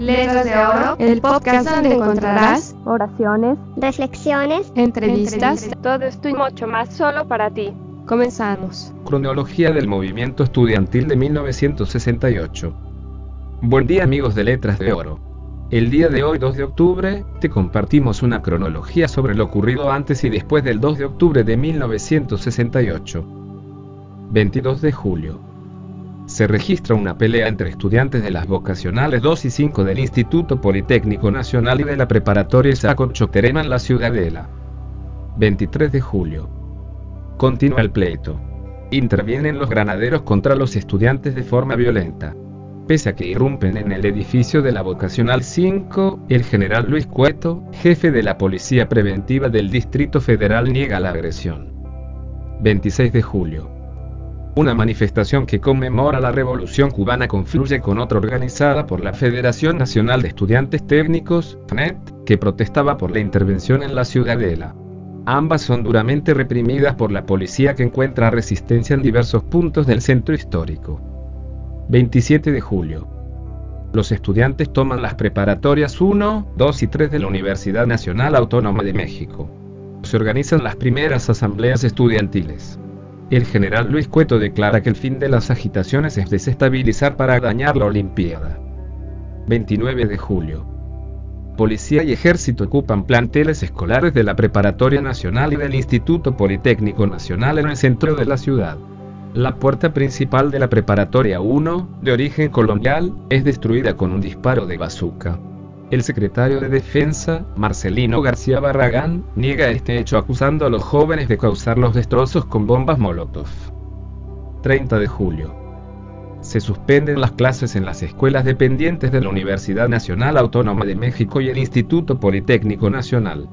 Letras de Oro, el podcast donde encontrarás oraciones, reflexiones, entrevistas, todo esto y mucho más solo para ti. Comenzamos. Cronología del movimiento estudiantil de 1968. Buen día amigos de Letras de Oro. El día de hoy, 2 de octubre, te compartimos una cronología sobre lo ocurrido antes y después del 2 de octubre de 1968. 22 de julio se registra una pelea entre estudiantes de las vocacionales 2 y 5 del Instituto Politécnico Nacional y de la Preparatoria Isaac Choterema en la Ciudadela. 23 de julio. Continúa el pleito. Intervienen los granaderos contra los estudiantes de forma violenta. Pese a que irrumpen en el edificio de la Vocacional 5, el general Luis Cueto, jefe de la Policía Preventiva del Distrito Federal, niega la agresión. 26 de julio una manifestación que conmemora la Revolución Cubana confluye con otra organizada por la Federación Nacional de Estudiantes Técnicos, FNET, que protestaba por la intervención en la Ciudadela. Ambas son duramente reprimidas por la policía que encuentra resistencia en diversos puntos del centro histórico. 27 de julio. Los estudiantes toman las preparatorias 1, 2 y 3 de la Universidad Nacional Autónoma de México. Se organizan las primeras asambleas estudiantiles. El general Luis Cueto declara que el fin de las agitaciones es desestabilizar para dañar la Olimpiada. 29 de julio. Policía y ejército ocupan planteles escolares de la Preparatoria Nacional y del Instituto Politécnico Nacional en el centro de la ciudad. La puerta principal de la Preparatoria 1, de origen colonial, es destruida con un disparo de bazooka. El secretario de Defensa, Marcelino García Barragán, niega este hecho acusando a los jóvenes de causar los destrozos con bombas Molotov. 30 de julio. Se suspenden las clases en las escuelas dependientes de la Universidad Nacional Autónoma de México y el Instituto Politécnico Nacional.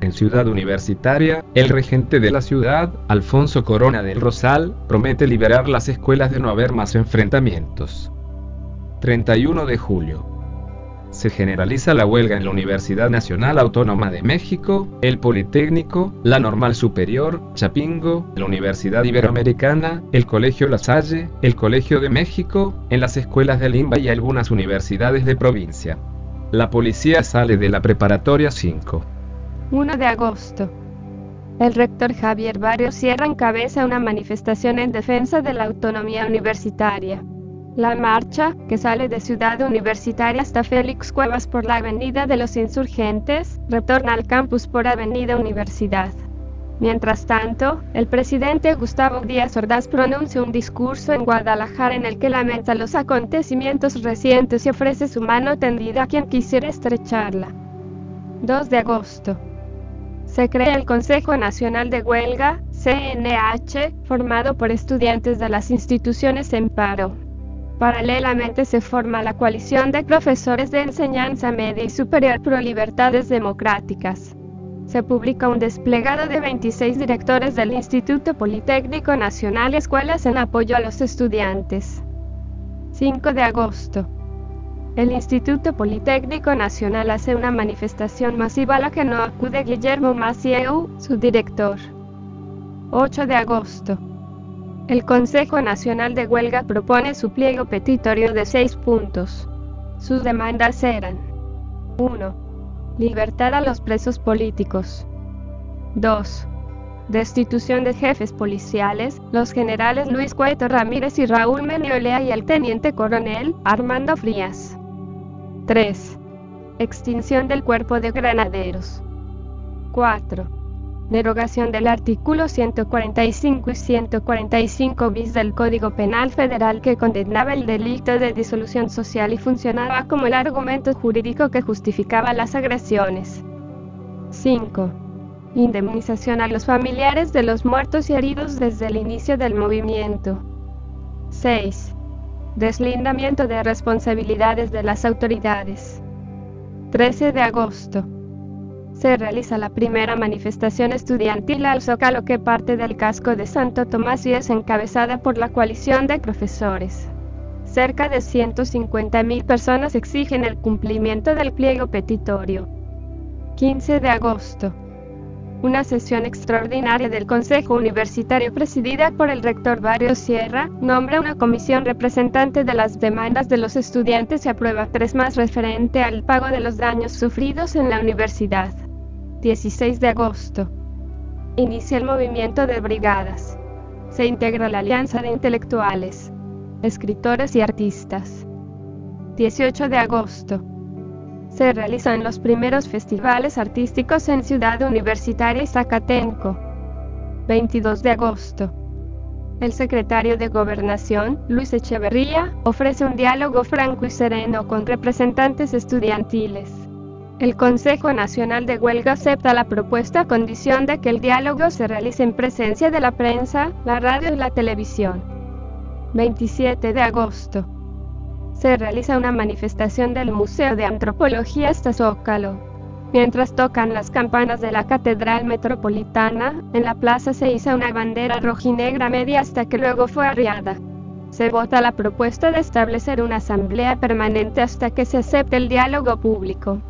En Ciudad Universitaria, el regente de la ciudad, Alfonso Corona del Rosal, promete liberar las escuelas de no haber más enfrentamientos. 31 de julio se generaliza la huelga en la Universidad Nacional Autónoma de México, el Politécnico, la Normal Superior, Chapingo, la Universidad Iberoamericana, el Colegio La Salle, el Colegio de México, en las escuelas de Limba y algunas universidades de provincia. La policía sale de la preparatoria 5. 1 de agosto. El rector Javier Barrios cierra en cabeza una manifestación en defensa de la autonomía universitaria. La marcha, que sale de Ciudad Universitaria hasta Félix Cuevas por la Avenida de los Insurgentes, retorna al campus por Avenida Universidad. Mientras tanto, el presidente Gustavo Díaz Ordaz pronuncia un discurso en Guadalajara en el que lamenta los acontecimientos recientes y ofrece su mano tendida a quien quisiera estrecharla. 2 de agosto. Se crea el Consejo Nacional de Huelga, CNH, formado por estudiantes de las instituciones en paro. Paralelamente se forma la coalición de profesores de enseñanza media y superior pro libertades democráticas. Se publica un desplegado de 26 directores del Instituto Politécnico Nacional y escuelas en apoyo a los estudiantes. 5 de agosto. El Instituto Politécnico Nacional hace una manifestación masiva a la que no acude Guillermo Macieu, su director. 8 de agosto. El Consejo Nacional de Huelga propone su pliego petitorio de seis puntos. Sus demandas eran 1. Libertad a los presos políticos. 2. Destitución de jefes policiales, los generales Luis Cueto Ramírez y Raúl Meniolea y el teniente coronel Armando Frías. 3. Extinción del cuerpo de granaderos. 4 derogación del artículo 145 y 145 bis del Código Penal Federal que condenaba el delito de disolución social y funcionaba como el argumento jurídico que justificaba las agresiones. 5. Indemnización a los familiares de los muertos y heridos desde el inicio del movimiento. 6. Deslindamiento de responsabilidades de las autoridades. 13 de agosto se realiza la primera manifestación estudiantil al Zócalo que parte del casco de Santo Tomás y es encabezada por la coalición de profesores. Cerca de 150.000 personas exigen el cumplimiento del pliego petitorio. 15 de agosto. una sesión extraordinaria del Consejo Universitario presidida por el rector Barrio Sierra, nombra una comisión representante de las demandas de los estudiantes y aprueba tres más referente al pago de los daños sufridos en la universidad. 16 de agosto. Inicia el movimiento de brigadas. Se integra la Alianza de Intelectuales, Escritores y Artistas. 18 de agosto se realizan los primeros festivales artísticos en Ciudad Universitaria y Zacatenco. 22 de agosto. El secretario de Gobernación, Luis Echeverría, ofrece un diálogo franco y sereno con representantes estudiantiles. El Consejo Nacional de Huelga acepta la propuesta a condición de que el diálogo se realice en presencia de la prensa, la radio y la televisión. 27 de agosto se realiza una manifestación del Museo de Antropología hasta Zócalo. Mientras tocan las campanas de la Catedral Metropolitana, en la plaza se iza una bandera rojinegra media hasta que luego fue arriada. Se vota la propuesta de establecer una asamblea permanente hasta que se acepte el diálogo público.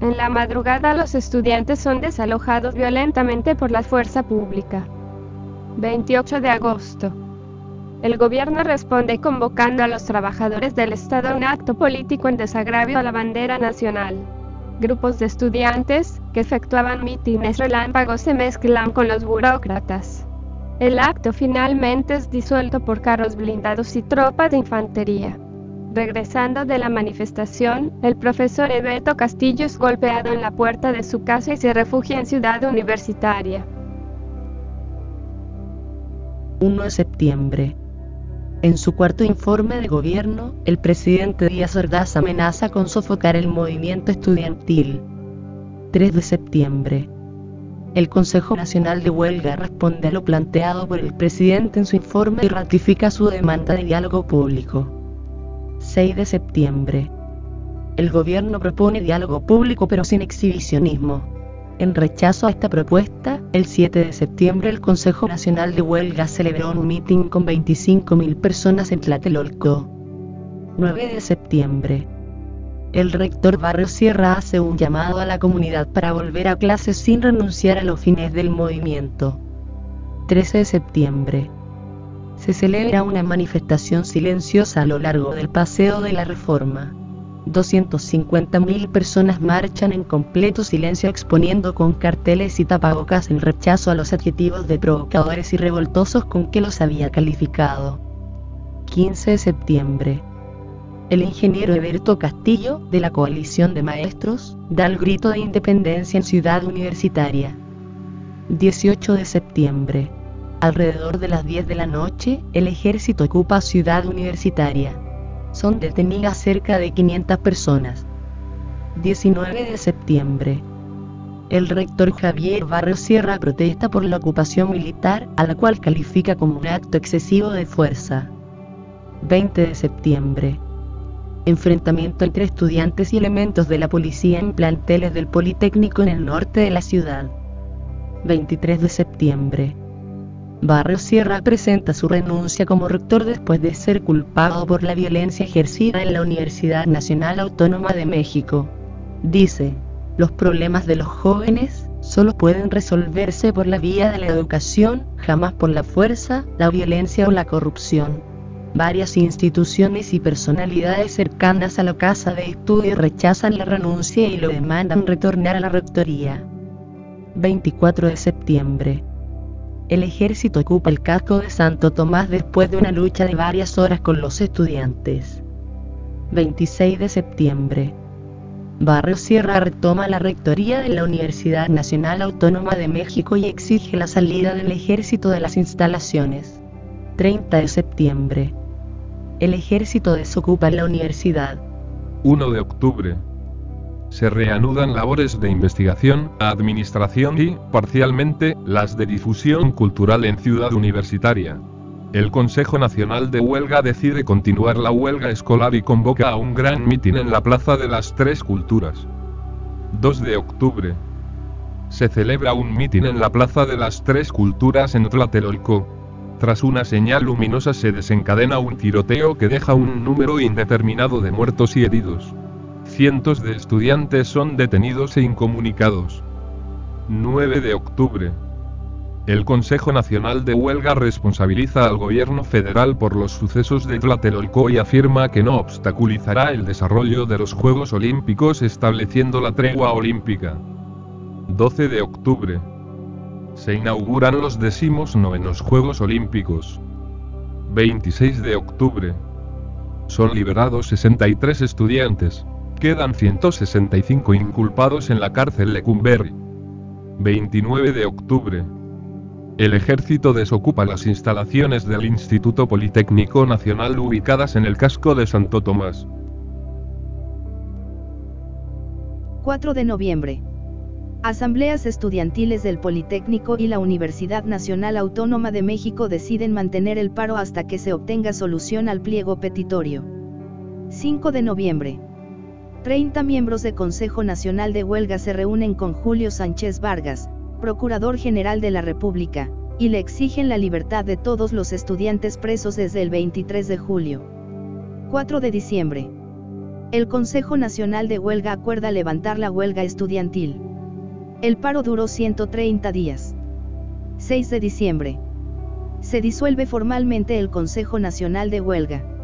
En la madrugada los estudiantes son desalojados violentamente por la fuerza pública. 28 de agosto. El gobierno responde convocando a los trabajadores del Estado a un acto político en desagravio a la bandera nacional. Grupos de estudiantes, que efectuaban mítines relámpagos, se mezclan con los burócratas. El acto finalmente es disuelto por carros blindados y tropas de infantería. Regresando de la manifestación, el profesor Eberto Castillo es golpeado en la puerta de su casa y se refugia en Ciudad Universitaria. 1 de septiembre. En su cuarto informe de gobierno, el presidente Díaz Ordaz amenaza con sofocar el movimiento estudiantil. 3 de septiembre. El Consejo Nacional de Huelga responde a lo planteado por el presidente en su informe y ratifica su demanda de diálogo público. 6 de septiembre. El gobierno propone diálogo público pero sin exhibicionismo. En rechazo a esta propuesta, el 7 de septiembre el Consejo Nacional de Huelga celebró un mitin con 25.000 personas en Tlatelolco. 9 de septiembre. El rector Barrio Sierra hace un llamado a la comunidad para volver a clases sin renunciar a los fines del movimiento. 13 de septiembre. Se celebra una manifestación silenciosa a lo largo del Paseo de la Reforma. 250.000 personas marchan en completo silencio exponiendo con carteles y tapabocas el rechazo a los adjetivos de provocadores y revoltosos con que los había calificado. 15 de septiembre. El ingeniero Eberto Castillo, de la coalición de maestros, da el grito de independencia en Ciudad Universitaria. 18 de septiembre. Alrededor de las 10 de la noche, el ejército ocupa Ciudad Universitaria son detenidas cerca de 500 personas. 19 de septiembre. El rector Javier Barrio Sierra protesta por la ocupación militar, a la cual califica como un acto excesivo de fuerza. 20 de septiembre. Enfrentamiento entre estudiantes y elementos de la policía en planteles del Politécnico en el norte de la ciudad. 23 de septiembre. Barrio Sierra presenta su renuncia como rector después de ser culpado por la violencia ejercida en la Universidad Nacional Autónoma de México. Dice, los problemas de los jóvenes solo pueden resolverse por la vía de la educación, jamás por la fuerza, la violencia o la corrupción. Varias instituciones y personalidades cercanas a la casa de estudio rechazan la renuncia y lo demandan retornar a la rectoría. 24 de septiembre el ejército ocupa el casco de Santo Tomás después de una lucha de varias horas con los estudiantes. 26 de septiembre. Barrio Sierra retoma la rectoría de la Universidad Nacional Autónoma de México y exige la salida del ejército de las instalaciones. 30 de septiembre. El ejército desocupa la universidad. 1 de octubre se reanudan labores de investigación, administración y, parcialmente, las de difusión cultural en Ciudad Universitaria. El Consejo Nacional de Huelga decide continuar la huelga escolar y convoca a un gran mitin en la Plaza de las Tres Culturas. 2 de octubre. Se celebra un mitin en la Plaza de las Tres Culturas en Tlatelolco. Tras una señal luminosa se desencadena un tiroteo que deja un número indeterminado de muertos y heridos cientos de estudiantes son detenidos e incomunicados. 9 de octubre. El Consejo Nacional de Huelga responsabiliza al gobierno federal por los sucesos de Tlatelolco y afirma que no obstaculizará el desarrollo de los Juegos Olímpicos estableciendo la tregua olímpica. 12 de octubre. Se inauguran los decimos novenos Juegos Olímpicos. 26 de octubre. Son liberados 63 estudiantes. Quedan 165 inculpados en la cárcel Lecumberri. 29 de octubre. El ejército desocupa las instalaciones del Instituto Politécnico Nacional ubicadas en el casco de Santo Tomás. 4 de noviembre. Asambleas estudiantiles del Politécnico y la Universidad Nacional Autónoma de México deciden mantener el paro hasta que se obtenga solución al pliego petitorio. 5 de noviembre. 30 miembros de Consejo Nacional de Huelga se reúnen con Julio Sánchez Vargas, Procurador General de la República, y le exigen la libertad de todos los estudiantes presos desde el 23 de julio. 4 de diciembre. El Consejo Nacional de Huelga acuerda levantar la huelga estudiantil. El paro duró 130 días. 6 de diciembre. Se disuelve formalmente el Consejo Nacional de Huelga.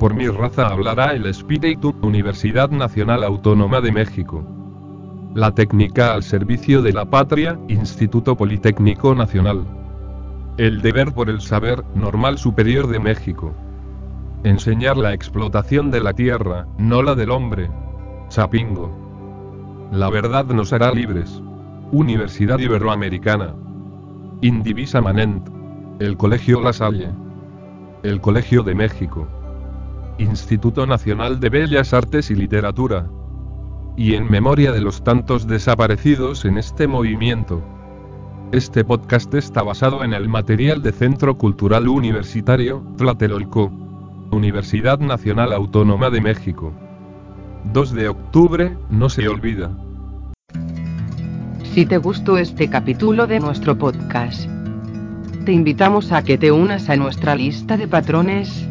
Por mi raza hablará el espíritu Universidad Nacional Autónoma de México. La técnica al servicio de la patria, Instituto Politécnico Nacional. El deber por el saber, normal superior de México. Enseñar la explotación de la tierra, no la del hombre. Chapingo. La verdad nos hará libres. Universidad Iberoamericana. Indivisa Manent. El Colegio La Salle. El Colegio de México. Instituto Nacional de Bellas Artes y Literatura. Y en memoria de los tantos desaparecidos en este movimiento. Este podcast está basado en el material de Centro Cultural Universitario, Tlatelolco. Universidad Nacional Autónoma de México. 2 de octubre, no se olvida. Si te gustó este capítulo de nuestro podcast, te invitamos a que te unas a nuestra lista de patrones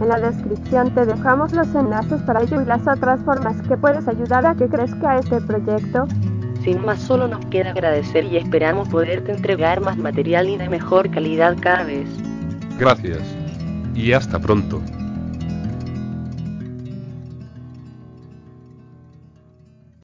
En la descripción te dejamos los enlaces para ello y las otras formas que puedes ayudar a que crezca este proyecto. Sin más, solo nos queda agradecer y esperamos poderte entregar más material y de mejor calidad cada vez. Gracias. Y hasta pronto.